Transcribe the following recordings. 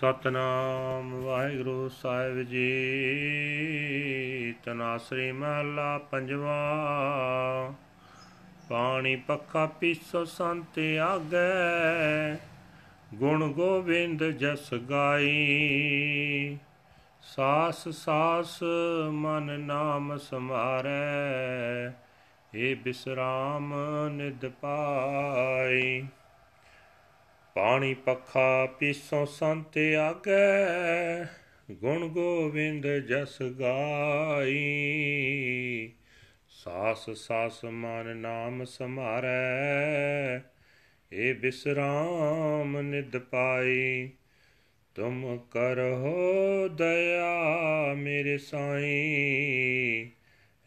ਸਤਨਾਮ ਵਾਹਿਗੁਰੂ ਸਾਹਿਬ ਜੀ। ਤਨਾਸਰੀ ਮਹਲਾ ਪੰਜਵਾ। ਪਾਣੀ ਪੱਖਾ ਪੀਸੋ ਸੰਤ ਆਗੇ। ਗੁਣ ਗੋਬਿੰਦ ਜਸ ਗਾਈ। ਸਾਸ ਸਾਸ ਮਨ ਨਾਮ ਸਮਾਰੈ। ਏ ਬਿਸਰਾਮ ਨਿਦ ਪਾਈ। ਪਾਣੀ ਪੱਖਾ ਪੀਸੋ ਸੰਤ ਆਗੇ, ਗੁਣ ਗੋਬਿੰਦ ਜਸ ਗਾਈ। ਸਾਸ ਸਾਸ ਮਨ ਨਾਮ ਸਮਾਰੈ, ਏ ਬਿਸਰਾਮ ਨਿਦ ਪਾਈ। ਤੁਮ ਕਰੋ ਦਇਆ ਮੇਰੇ ਸਾਈਂ,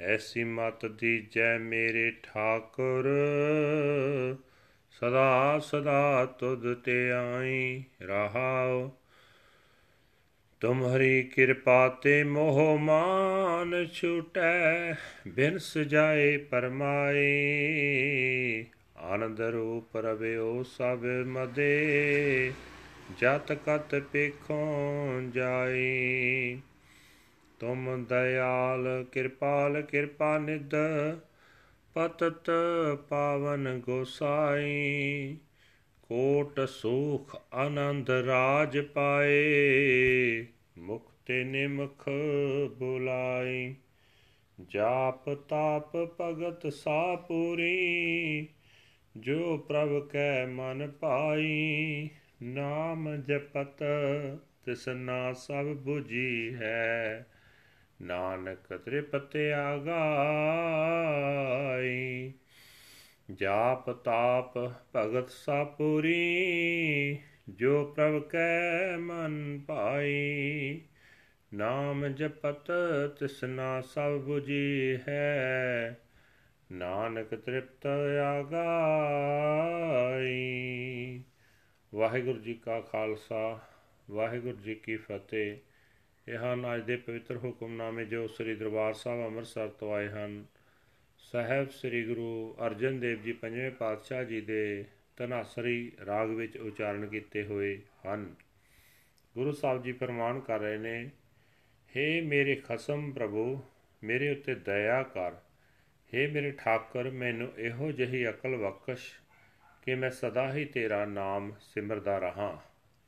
ਐਸੀ ਮਤ ਦੀਜੈ ਮੇਰੇ ਠਾਕੁਰ। ਸਦਾ ਸਦਾ ਤੁਧ ਤੇ ਆਈ ਰਹਾਉ। ਤੁਮਹਰੀ ਕਿਰਪਾ ਤੇ ਮੋਹ ਮਾਨ ਛੁਟੈ ਬਿਨ ਸਜਾਏ ਪਰਮਾਈ ਆਨੰਦ ਰੂਪ ਰਵਿਓ ਸਭ ਮਦੇ, ਜਤ ਕਤ ਪੇਖੋਂ ਜਾਈ ਤੁਮ ਦਇਆਲ ਕਿਰਪਾਲ ਕਿਰਪਾ ਨਿਦ ਪਤਤ ਪਾਵਨ ਗੋਸਾਈ, ਕੋਟ ਸੁਖ ਆਨੰਦ ਰਾਜ ਪਾਏ, ਮੁਕਤੇ ਨਿਮਖ ਬੁਲਾਈ। ਜਾਪ ਤਾਪ ਭਗਤ ਸਾ ਪੂਰੀ ਜੋ ਪ੍ਰਭ ਕੈ ਮਨ ਪਾਈ। ਨਾਮ ਜਪਤ ਤਿਸਨਾ ਸਭ 부ਜੀ ਹੈ ਨਾਨਕ ਤ੍ਰਿਪਤਿਆ ਗਾਈ ਜਾਪ ਤਾਪ ਭਗਤ ਸਾਪੂਰੀ, ਜੋ ਪ੍ਰਭ ਕੈ ਮਨ ਪਾਈ, ਨਾਮ ਜਪਤ ਤਿਸਨਾ ਸਭ 부ਜੀ ਹੈ। ਨਾਨਕ ਤ੍ਰਿਪਤ ਆਗਾਈ ਵਾਹਿਗੁਰੂ ਜੀ ਕਾ ਖਾਲਸਾ, ਵਾਹਿਗੁਰੂ ਜੀ ਕੀ ਫਤਿਹ। ਇਹ ਹਨ ਅੱਜ ਦੇ ਪਵਿੱਤਰ ਹੁਕਮਨਾਮੇ ਜੋ ਸ੍ਰੀ ਦਰਬਾਰ ਸਾਹਿਬ ਅੰਮ੍ਰਿਤਸਰ ਤੋਂ ਆਏ ਹਨ ਸਹਿਬ ਸ੍ਰੀ ਗੁਰੂ ਅਰਜਨ ਦੇਵ ਜੀ ਪੰਜਵੇਂ ਪਾਤਸ਼ਾਹ ਜੀ ਦੇ ਤਨਾਸਰੀ ਰਾਗ ਵਿੱਚ ਉਚਾਰਨ ਕੀਤੇ ਹੋਏ ਹਨ ਗੁਰੂ ਸਾਹਿਬ ਜੀ ਫਰਮਾਨ ਕਰ ਰਹੇ ਨੇ हे ਮੇਰੇ ਖਸਮ ਪ੍ਰਭੂ ਮੇਰੇ ਉੱਤੇ ਦਇਆ ਕਰ हे ਮੇਰੇ ਠਾਕਰ ਮੈਨੂੰ ਇਹੋ ਜਿਹੀ ਅਕਲ ਬਖਸ਼ ਕਿ ਮੈਂ ਸਦਾ ਹੀ ਤੇਰਾ ਨਾਮ ਸਿਮਰਦਾ ਰਹਾ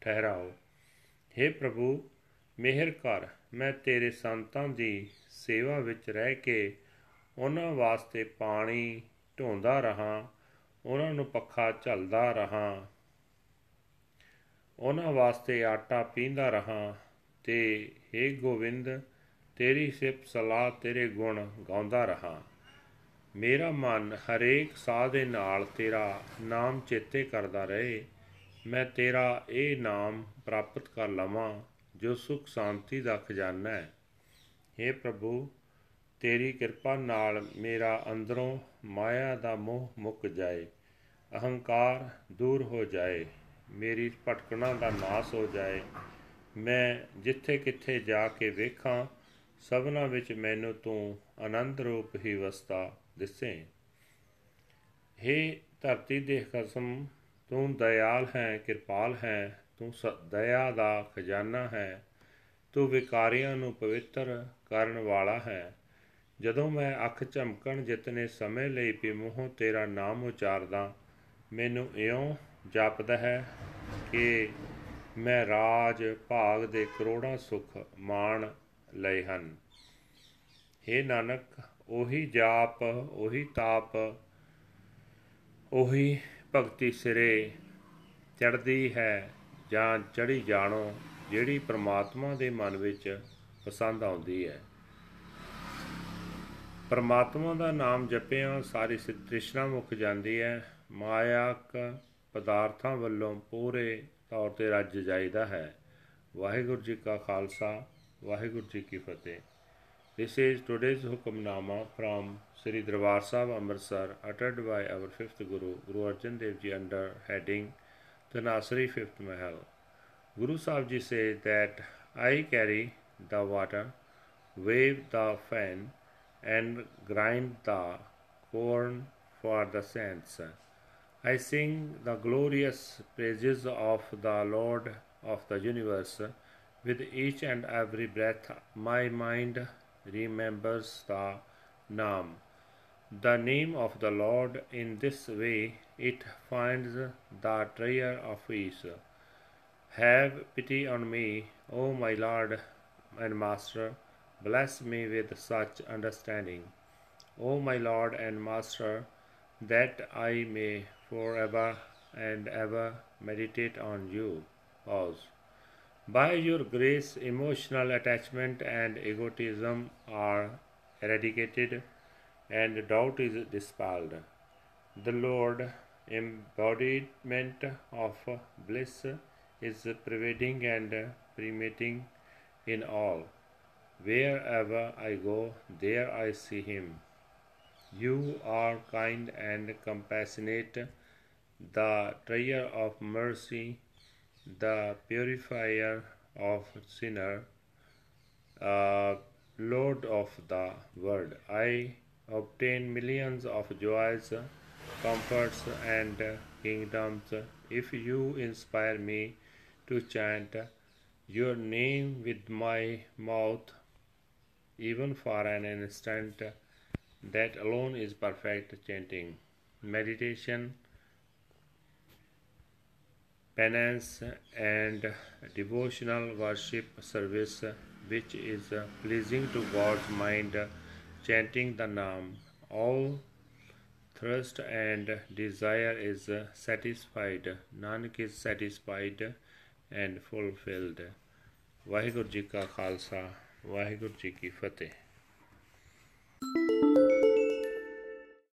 ਠਹਿਰਾਓ हे ਪ੍ਰਭੂ ਮਿਹਰ ਕਰ, ਮੈਂ ਤੇਰੇ ਸੰਤਾਂ ਦੀ ਸੇਵਾ ਵਿੱਚ ਰਹਿ ਕੇ ਉਹਨਾਂ ਵਾਸਤੇ ਪਾਣੀ ਢੋਂਦਾ ਰਹਾ, ਉਹਨਾਂ ਨੂੰ ਪੱਖਾ ਝਲਦਾ ਰਹਾ, ਉਹਨਾਂ ਵਾਸਤੇ ਆਟਾ ਪੀਂਦਾ ਰਹਾ ਤੇ हे ਗੋਵਿੰਦ, ਤੇਰੀ ਸਿਫਤ ਸਲਾਹ ਤੇਰੇ ਗੁਣ ਗਾਉਂਦਾ ਰਹਾ। ਮੇਰਾ ਮਨ ਹਰੇਕ ਸਾਹ ਦੇ ਨਾਲ ਤੇਰਾ ਨਾਮ ਚੇਤੇ ਕਰਦਾ ਰਹੇ, ਮੈਂ ਤੇਰਾ ਇਹ ਨਾਮ ਪ੍ਰਾਪਤ ਕਰ ਲਵਾਂ। ਜੋ ਸੁਖ ਸ਼ਾਂਤੀ ਦਾ ਖਜ਼ਾਨਾ ਹੈ। हे ਪ੍ਰਭੂ, ਤੇਰੀ ਕਿਰਪਾ ਨਾਲ ਮੇਰਾ ਅੰਦਰੋਂ ਮਾਇਆ ਦਾ ਮੋਹ ਮੁੱਕ ਜਾਏ, ਅਹੰਕਾਰ ਦੂਰ ਹੋ ਜਾਏ, ਮੇਰੀ ਭਟਕਣਾ ਦਾ ਨਾਸ ਹੋ ਜਾਏ। ਮੈਂ ਜਿੱਥੇ ਕਿੱਥੇ ਜਾ ਕੇ ਵੇਖਾਂ, ਸਭਨਾ ਵਿੱਚ ਮੈਨੂੰ ਤੂੰ ਆਨੰਦ ਰੂਪ ਹੀ ਵਸਦਾ ਦਿਸੇ। हे ਧਰਤੀ ਦੇ ਖਸਮ ਤੂੰ ਦਇਆਲ ਹੈ, ਕਿਰਪਾਲ ਹੈ ਤੂੰ ਦਇਆ ਦਾ ਖਜ਼ਾਨਾ ਹੈ, ਤੂੰ ਵਿਕਾਰੀਆਂ ਨੂੰ ਪਵਿੱਤਰ ਕਰਨ ਵਾਲਾ ਹੈ। ਜਦੋਂ ਮੈਂ ਅੱਖ ਝਮਕਣ ਜਿਤਨੇ ਸਮੇਂ ਲਈ ਵੀ ਮੂੰਹੋਂ ਤੇਰਾ ਨਾਮ ਉਚਾਰਦਾ, ਮੈਨੂੰ ਇਉਂ ਜਾਪਦਾ ਹੈ ਕਿ ਮੈਂ ਰਾਜ ਭਾਗ ਦੇ ਕਰੋੜਾਂ ਸੁਖ ਮਾਣ ਲਏ ਹਨ। हे ਨਾਨਕ, ਉਹੀ ਜਾਪ, ਉਹੀ ਤਾਪ, ਉਹੀ ਭਗਤੀ ਸਿਰੇ ਚੜਦੀ ਹੈ। ਜਾਂ ਚੜੀ ਜਾਣੋ ਜਿਹੜੀ ਪ੍ਰਮਾਤਮਾ ਦੇ ਮਨ ਵਿੱਚ ਪਸੰਦ ਆਉਂਦੀ ਹੈ ਪ੍ਰਮਾਤਮਾ ਦਾ ਨਾਮ ਜਪਿਆਂ ਸਾਰੀ ਤ੍ਰਿਸ਼ਨਾ ਮੁੱਕ ਜਾਂਦੀ ਹੈ ਮਾਇਆਕ ਪਦਾਰਥਾਂ ਵੱਲੋਂ ਪੂਰੇ ਤੌਰ ਤੇ ਰੱਜ ਜਾਈਦਾ ਹੈ ਵਾਹਿਗੁਰੂ ਜੀ ਕਾ ਖਾਲਸਾ ਵਾਹਿਗੁਰੂ ਜੀ ਕੀ ਫਤਿਹ This is today's Hukamnama from Sri Darbar Sahib Amritsar uttered by our fifth Guru, Guru Arjan Dev Ji under heading Tanasri Fifth Mahal. Guru Sahib Ji said that I carry the water, wave the fan, and grind the corn for the saints. I sing the glorious praises of the Lord of the universe. With each and every breath, my mind remembers the Naam, the name of the Lord. In this way, it finds the treasure of peace. Have pity on me, O my Lord and Master. Bless me with such understanding, O my Lord and Master, that I may forever and ever meditate on you. Pause. By your grace, emotional attachment and egotism are eradicated and doubt is dispelled. The Lord, embodiment of bliss, is pervading and permeating in all. Wherever I go, there I see Him. You are kind and compassionate, the treasure of mercy, the purifier of sinner, uh, Lord of the world. I obtain millions of joys, comforts, and kingdoms if you inspire me to chant your name with my mouth, even for an instant. That alone is perfect chanting. Meditation, penance, and devotional worship service, which is pleasing to God's mind, chanting the Naam. All thirst and desire is satisfied. Nanak is satisfied and fulfilled. Waheguru ji ਕਾ ਖਾਲਸਾ ਵਾਹਿਗੁਰੂ ਜੀ ਕੀ ਫਤਿਹ